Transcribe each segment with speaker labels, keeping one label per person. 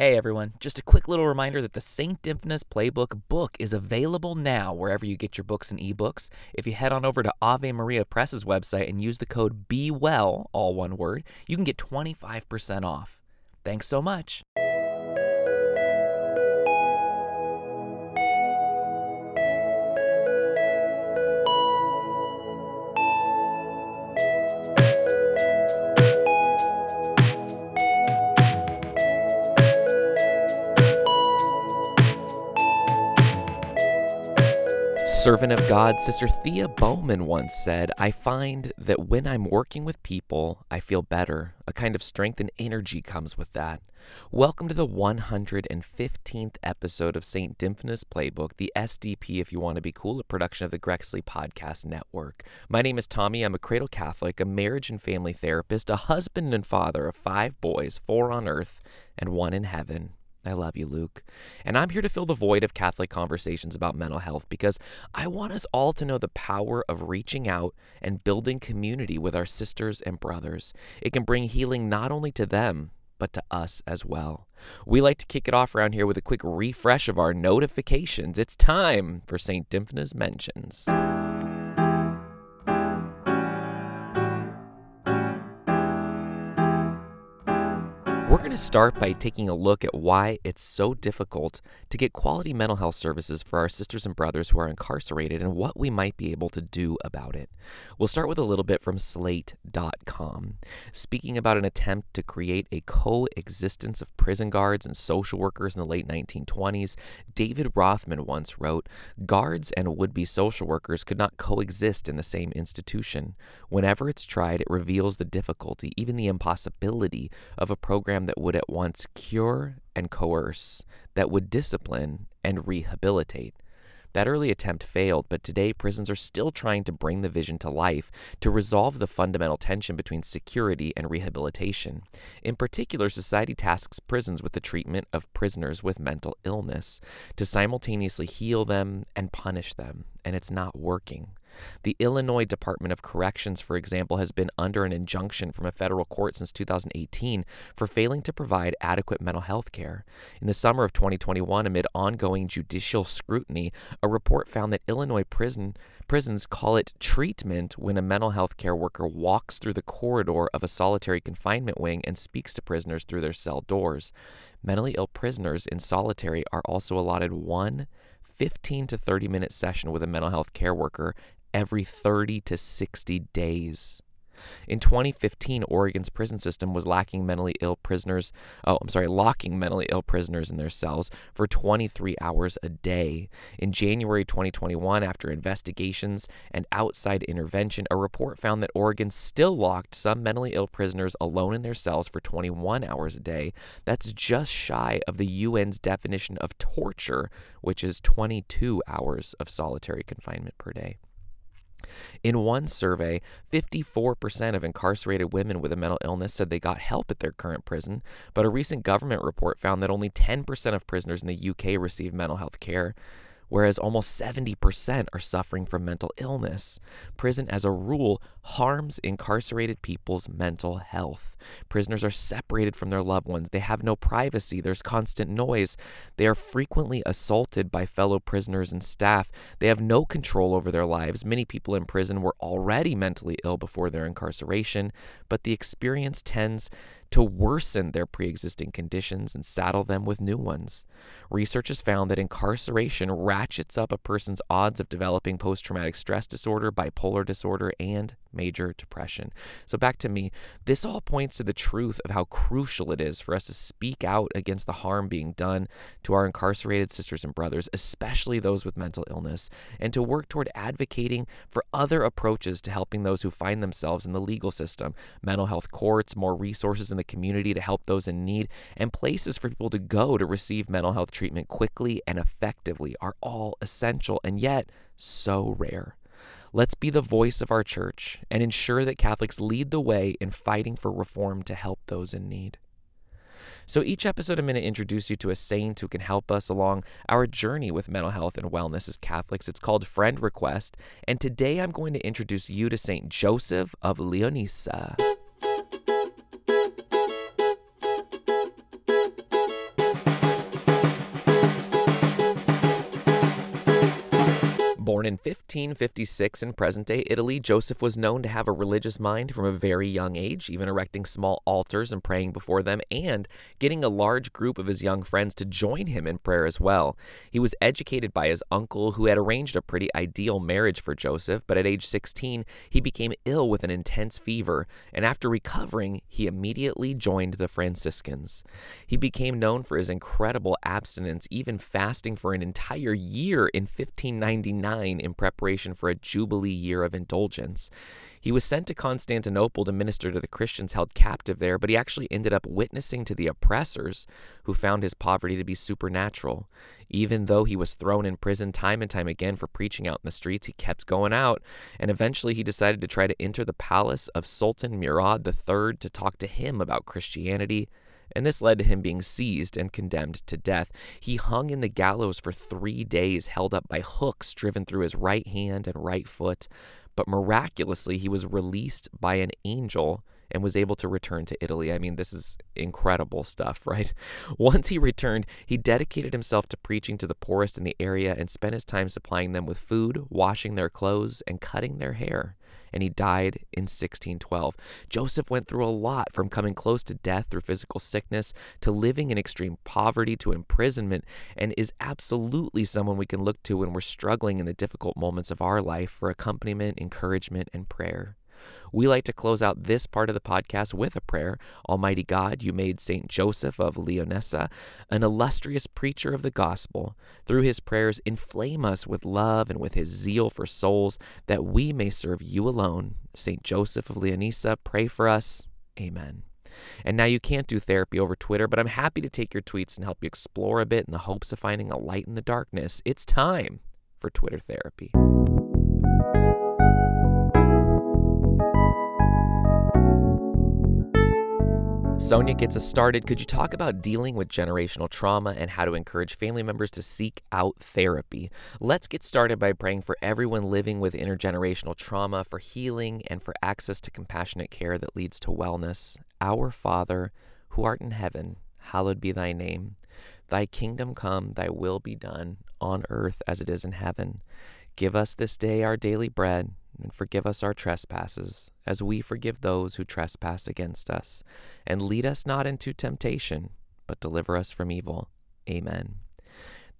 Speaker 1: Hey everyone, just a quick little reminder that the St. Dymphna's Playbook book is available now wherever you get your books and ebooks. If you head on over to Ave Maria Press's website and use the code BEWELL, all one word, you can get 25% off. Thanks so much. Servant of God, Sister Thea Bowman once said, I find that when I'm working with people, I feel better. A kind of strength and energy comes with that. Welcome to the 115th episode of St. Dymphna's Playbook, the SDP, if you want to be cool, a production of the Grexley Podcast Network. My name is Tommy. I'm a cradle Catholic, a marriage and family therapist, a husband and father of five boys, four on earth and one in heaven. I love you, Luke. And I'm here to fill the void of Catholic conversations about mental health because I want us all to know the power of reaching out and building community with our sisters and brothers. It can bring healing not only to them, but to us as well. We like to kick it off around here with a quick refresh of our notifications. It's time for St. Dymphna's Mentions. Going to start by taking a look at why it's so difficult to get quality mental health services for our sisters and brothers who are incarcerated and what we might be able to do about it. We'll start with a little bit from Slate.com. Speaking about an attempt to create a coexistence of prison guards and social workers in the late 1920s, David Rothman once wrote Guards and would be social workers could not coexist in the same institution. Whenever it's tried, it reveals the difficulty, even the impossibility, of a program that would at once cure and coerce, that would discipline and rehabilitate. That early attempt failed, but today prisons are still trying to bring the vision to life to resolve the fundamental tension between security and rehabilitation. In particular, society tasks prisons with the treatment of prisoners with mental illness to simultaneously heal them and punish them, and it's not working. The Illinois Department of Corrections, for example, has been under an injunction from a federal court since 2018 for failing to provide adequate mental health care. In the summer of 2021, amid ongoing judicial scrutiny, a report found that Illinois prison prisons call it treatment when a mental health care worker walks through the corridor of a solitary confinement wing and speaks to prisoners through their cell doors. Mentally ill prisoners in solitary are also allotted one 15 to 30 minute session with a mental health care worker every 30 to 60 days. In 2015, Oregon's prison system was lacking mentally ill prisoners. Oh, I'm sorry, locking mentally ill prisoners in their cells for 23 hours a day. In January 2021, after investigations and outside intervention, a report found that Oregon still locked some mentally ill prisoners alone in their cells for 21 hours a day. That's just shy of the UN's definition of torture, which is 22 hours of solitary confinement per day. In one survey, 54% of incarcerated women with a mental illness said they got help at their current prison, but a recent government report found that only 10% of prisoners in the UK receive mental health care whereas almost 70% are suffering from mental illness. Prison, as a rule, harms incarcerated people's mental health. Prisoners are separated from their loved ones. They have no privacy. There's constant noise. They are frequently assaulted by fellow prisoners and staff. They have no control over their lives. Many people in prison were already mentally ill before their incarceration, but the experience tends to worsen their pre existing conditions and saddle them with new ones. Research has found that incarceration ratchets up a person's odds of developing post traumatic stress disorder, bipolar disorder, and major depression. So, back to me, this all points to the truth of how crucial it is for us to speak out against the harm being done to our incarcerated sisters and brothers, especially those with mental illness, and to work toward advocating for other approaches to helping those who find themselves in the legal system mental health courts, more resources in the community to help those in need, and places for people to go to receive mental health treatment quickly and effectively are all essential and yet so rare. Let's be the voice of our church and ensure that Catholics lead the way in fighting for reform to help those in need. So, each episode, I'm going to introduce you to a saint who can help us along our journey with mental health and wellness as Catholics. It's called Friend Request. And today, I'm going to introduce you to Saint Joseph of Leonessa. In 1556 in present day Italy, Joseph was known to have a religious mind from a very young age, even erecting small altars and praying before them, and getting a large group of his young friends to join him in prayer as well. He was educated by his uncle, who had arranged a pretty ideal marriage for Joseph, but at age 16, he became ill with an intense fever, and after recovering, he immediately joined the Franciscans. He became known for his incredible abstinence, even fasting for an entire year in 1599 in preparation for a Jubilee year of indulgence. He was sent to Constantinople to minister to the Christians held captive there, but he actually ended up witnessing to the oppressors who found his poverty to be supernatural. Even though he was thrown in prison time and time again for preaching out in the streets, he kept going out, and eventually he decided to try to enter the palace of Sultan Murad III to talk to him about Christianity and this led to him being seized and condemned to death. He hung in the gallows for three days, held up by hooks driven through his right hand and right foot. But miraculously, he was released by an angel and was able to return to Italy. I mean, this is incredible stuff, right? Once he returned, he dedicated himself to preaching to the poorest in the area and spent his time supplying them with food, washing their clothes, and cutting their hair and he died in 1612. Joseph went through a lot from coming close to death through physical sickness to living in extreme poverty to imprisonment, and is absolutely someone we can look to when we're struggling in the difficult moments of our life for accompaniment, encouragement, and prayer. We like to close out this part of the podcast with a prayer. Almighty God, you made St. Joseph of Leonessa an illustrious preacher of the gospel. Through his prayers, inflame us with love and with his zeal for souls, that we may serve you alone. St. Joseph of Leonessa, pray for us. Amen. And now you can't do therapy over Twitter, but I'm happy to take your tweets and help you explore a bit in the hopes of finding a light in the darkness. It's time for Twitter therapy. Sonia gets us started. Could you talk about dealing with generational trauma and how to encourage family members to seek out therapy? Let's get started by praying for everyone living with intergenerational trauma, for healing, and for access to compassionate care that leads to wellness. Our Father, who art in heaven, hallowed be thy name. Thy kingdom come, thy will be done, on earth as it is in heaven. Give us this day our daily bread and forgive us our trespasses, as we forgive those who trespass against us. And lead us not into temptation, but deliver us from evil. Amen.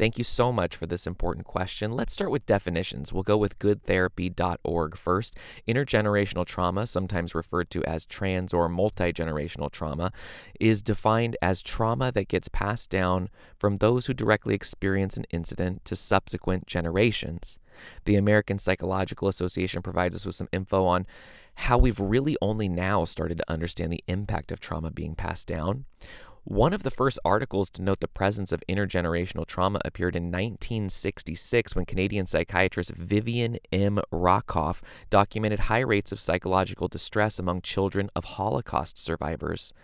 Speaker 1: Thank you so much for this important question. Let's start with definitions. We'll go with goodtherapy.org first. Intergenerational trauma, sometimes referred to as trans or multi generational trauma, is defined as trauma that gets passed down from those who directly experience an incident to subsequent generations. The American Psychological Association provides us with some info on how we've really only now started to understand the impact of trauma being passed down. One of the first articles to note the presence of intergenerational trauma appeared in 1966 when Canadian psychiatrist Vivian M. Rakoff documented high rates of psychological distress among children of Holocaust survivors.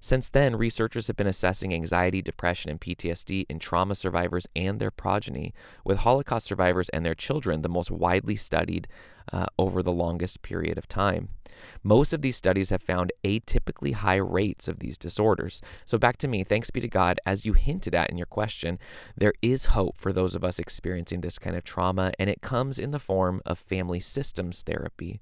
Speaker 1: Since then, researchers have been assessing anxiety, depression, and PTSD in trauma survivors and their progeny, with Holocaust survivors and their children the most widely studied uh, over the longest period of time. Most of these studies have found atypically high rates of these disorders. So, back to me, thanks be to God, as you hinted at in your question, there is hope for those of us experiencing this kind of trauma, and it comes in the form of family systems therapy.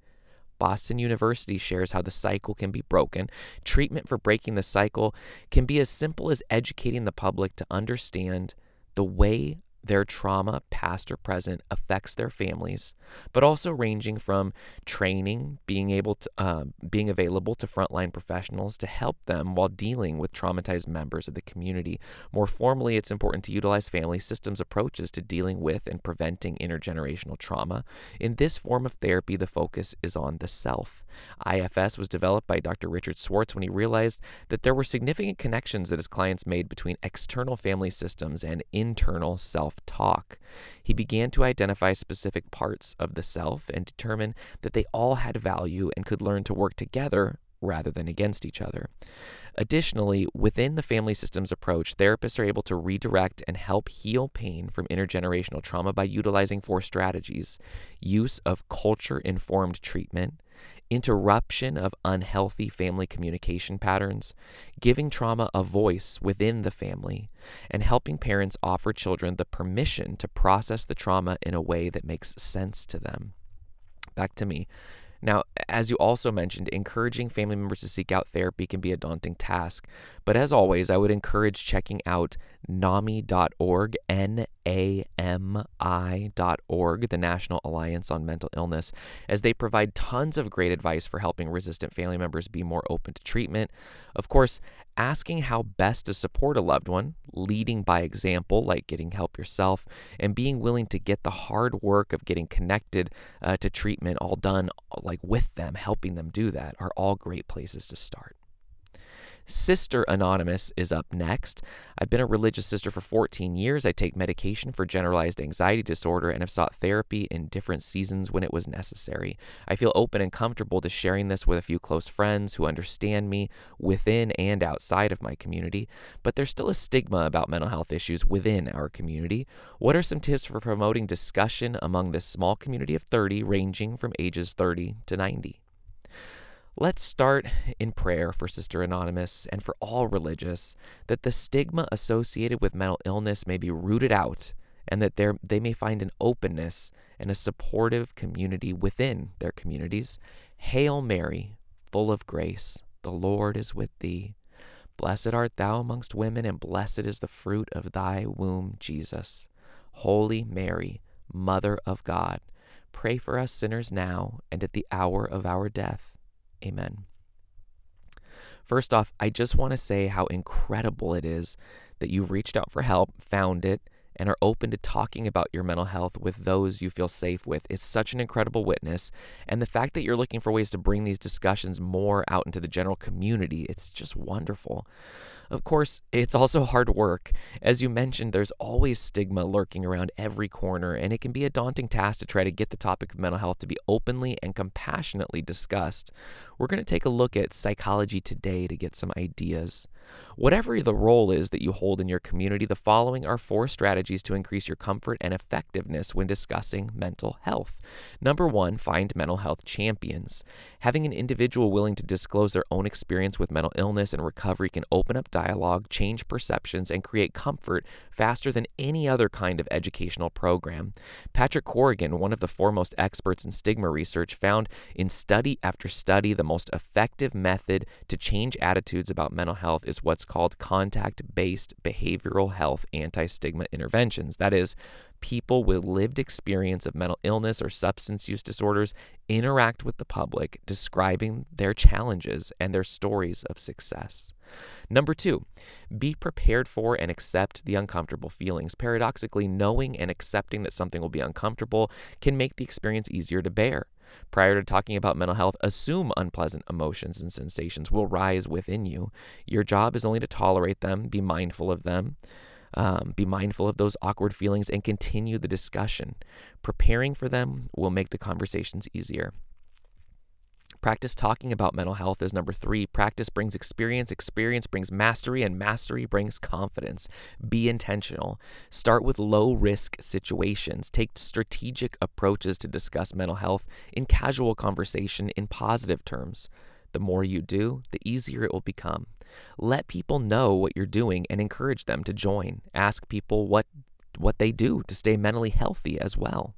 Speaker 1: Boston University shares how the cycle can be broken. Treatment for breaking the cycle can be as simple as educating the public to understand the way their trauma, past or present, affects their families, but also ranging from training, being able to, uh, being available to frontline professionals to help them while dealing with traumatized members of the community. More formally, it's important to utilize family systems approaches to dealing with and preventing intergenerational trauma. In this form of therapy, the focus is on the self. IFS was developed by Dr. Richard Schwartz when he realized that there were significant connections that his clients made between external family systems and internal self self talk. He began to identify specific parts of the self and determine that they all had value and could learn to work together rather than against each other. Additionally, within the family systems approach, therapists are able to redirect and help heal pain from intergenerational trauma by utilizing four strategies use of culture informed treatment, interruption of unhealthy family communication patterns, giving trauma a voice within the family, and helping parents offer children the permission to process the trauma in a way that makes sense to them. Back to me. Now, as you also mentioned, encouraging family members to seek out therapy can be a daunting task. But as always, I would encourage checking out NAMI.org, N A M I.org, the National Alliance on Mental Illness, as they provide tons of great advice for helping resistant family members be more open to treatment. Of course, asking how best to support a loved one, leading by example, like getting help yourself, and being willing to get the hard work of getting connected uh, to treatment all done, like with them, helping them do that, are all great places to start. Sister Anonymous is up next. I've been a religious sister for 14 years. I take medication for generalized anxiety disorder and have sought therapy in different seasons when it was necessary. I feel open and comfortable to sharing this with a few close friends who understand me within and outside of my community, but there's still a stigma about mental health issues within our community. What are some tips for promoting discussion among this small community of 30, ranging from ages 30 to 90? Let's start in prayer for Sister Anonymous and for all religious that the stigma associated with mental illness may be rooted out and that they may find an openness and a supportive community within their communities. Hail Mary, full of grace, the Lord is with thee. Blessed art thou amongst women, and blessed is the fruit of thy womb, Jesus. Holy Mary, Mother of God, pray for us sinners now and at the hour of our death. Amen. First off, I just want to say how incredible it is that you've reached out for help, found it, and are open to talking about your mental health with those you feel safe with. It's such an incredible witness. And the fact that you're looking for ways to bring these discussions more out into the general community, it's just wonderful. Of course, it's also hard work. As you mentioned, there's always stigma lurking around every corner, and it can be a daunting task to try to get the topic of mental health to be openly and compassionately discussed. We're going to take a look at psychology today to get some ideas. Whatever the role is that you hold in your community, the following are four strategies to increase your comfort and effectiveness when discussing mental health. Number one, find mental health champions. Having an individual willing to disclose their own experience with mental illness and recovery can open up dialogue, change perceptions, and create comfort faster than any other kind of educational program. Patrick Corrigan, one of the foremost experts in stigma research, found in study after study the most effective method to change attitudes about mental health is what's called contact based behavioral health anti stigma interventions. That is, people with lived experience of mental illness or substance use disorders interact with the public, describing their challenges and their stories of success. Number two, be prepared for and accept the uncomfortable feelings. Paradoxically, knowing and accepting that something will be uncomfortable can make the experience easier to bear. Prior to talking about mental health, assume unpleasant emotions and sensations will rise within you. Your job is only to tolerate them, be mindful of them. Um, be mindful of those awkward feelings and continue the discussion. Preparing for them will make the conversations easier. Practice talking about mental health is number three. Practice brings experience, experience brings mastery, and mastery brings confidence. Be intentional. Start with low risk situations. Take strategic approaches to discuss mental health in casual conversation in positive terms. The more you do, the easier it will become. Let people know what you're doing and encourage them to join. Ask people what what they do to stay mentally healthy as well.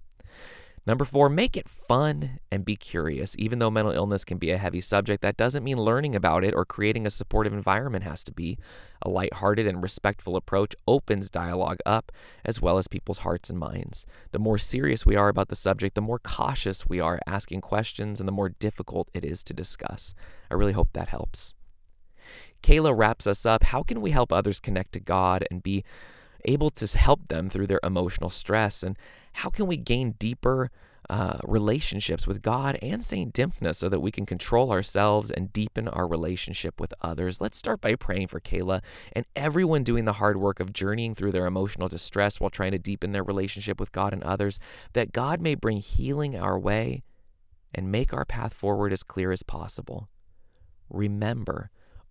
Speaker 1: Number four, make it fun and be curious. Even though mental illness can be a heavy subject, that doesn't mean learning about it or creating a supportive environment has to be. A lighthearted and respectful approach opens dialogue up, as well as people's hearts and minds. The more serious we are about the subject, the more cautious we are asking questions, and the more difficult it is to discuss. I really hope that helps. Kayla wraps us up. How can we help others connect to God and be able to help them through their emotional stress? And how can we gain deeper uh, relationships with God and Saint Dymphna so that we can control ourselves and deepen our relationship with others? Let's start by praying for Kayla and everyone doing the hard work of journeying through their emotional distress while trying to deepen their relationship with God and others, that God may bring healing our way and make our path forward as clear as possible. Remember,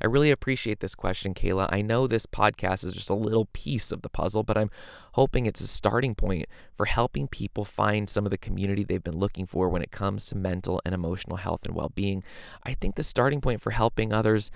Speaker 1: I really appreciate this question, Kayla. I know this podcast is just a little piece of the puzzle, but I'm hoping it's a starting point for helping people find some of the community they've been looking for when it comes to mental and emotional health and well being. I think the starting point for helping others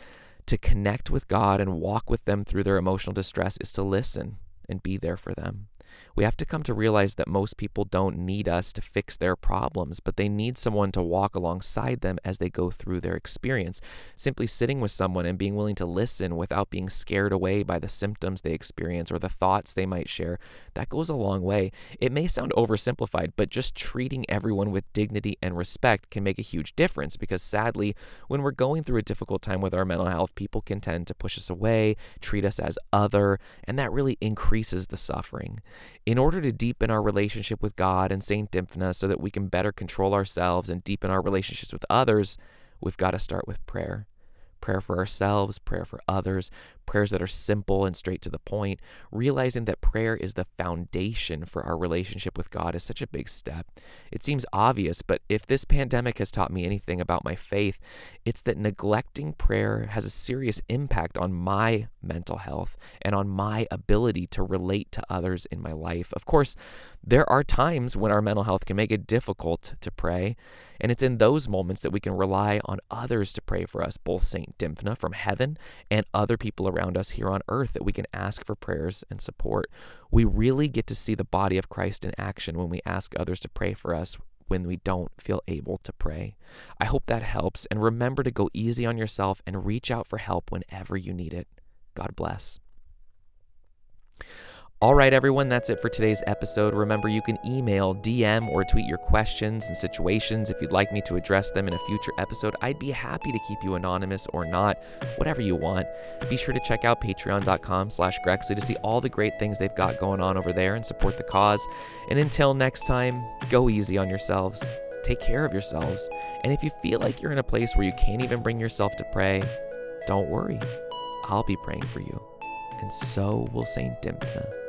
Speaker 1: to connect with God and walk with them through their emotional distress is to listen and be there for them. We have to come to realize that most people don't need us to fix their problems, but they need someone to walk alongside them as they go through their experience. Simply sitting with someone and being willing to listen without being scared away by the symptoms they experience or the thoughts they might share, that goes a long way. It may sound oversimplified, but just treating everyone with dignity and respect can make a huge difference because sadly, when we're going through a difficult time with our mental health, people can tend to push us away, treat us as other, and that really increases the suffering. In order to deepen our relationship with God and St. Dymphna so that we can better control ourselves and deepen our relationships with others, we've got to start with prayer prayer for ourselves, prayer for others, prayers that are simple and straight to the point, realizing that prayer is the foundation for our relationship with God is such a big step. It seems obvious, but if this pandemic has taught me anything about my faith, it's that neglecting prayer has a serious impact on my mental health and on my ability to relate to others in my life. Of course, there are times when our mental health can make it difficult to pray, and it's in those moments that we can rely on others to pray for us, both St. Dymphna from heaven and other people around us here on earth that we can ask for prayers and support. We really get to see the body of Christ in action when we ask others to pray for us when we don't feel able to pray. I hope that helps, and remember to go easy on yourself and reach out for help whenever you need it. God bless. All right, everyone, that's it for today's episode. Remember, you can email, DM, or tweet your questions and situations if you'd like me to address them in a future episode. I'd be happy to keep you anonymous or not, whatever you want. Be sure to check out patreon.com slash Grexley to see all the great things they've got going on over there and support the cause. And until next time, go easy on yourselves. Take care of yourselves. And if you feel like you're in a place where you can't even bring yourself to pray, don't worry. I'll be praying for you. And so will St. Dymphna.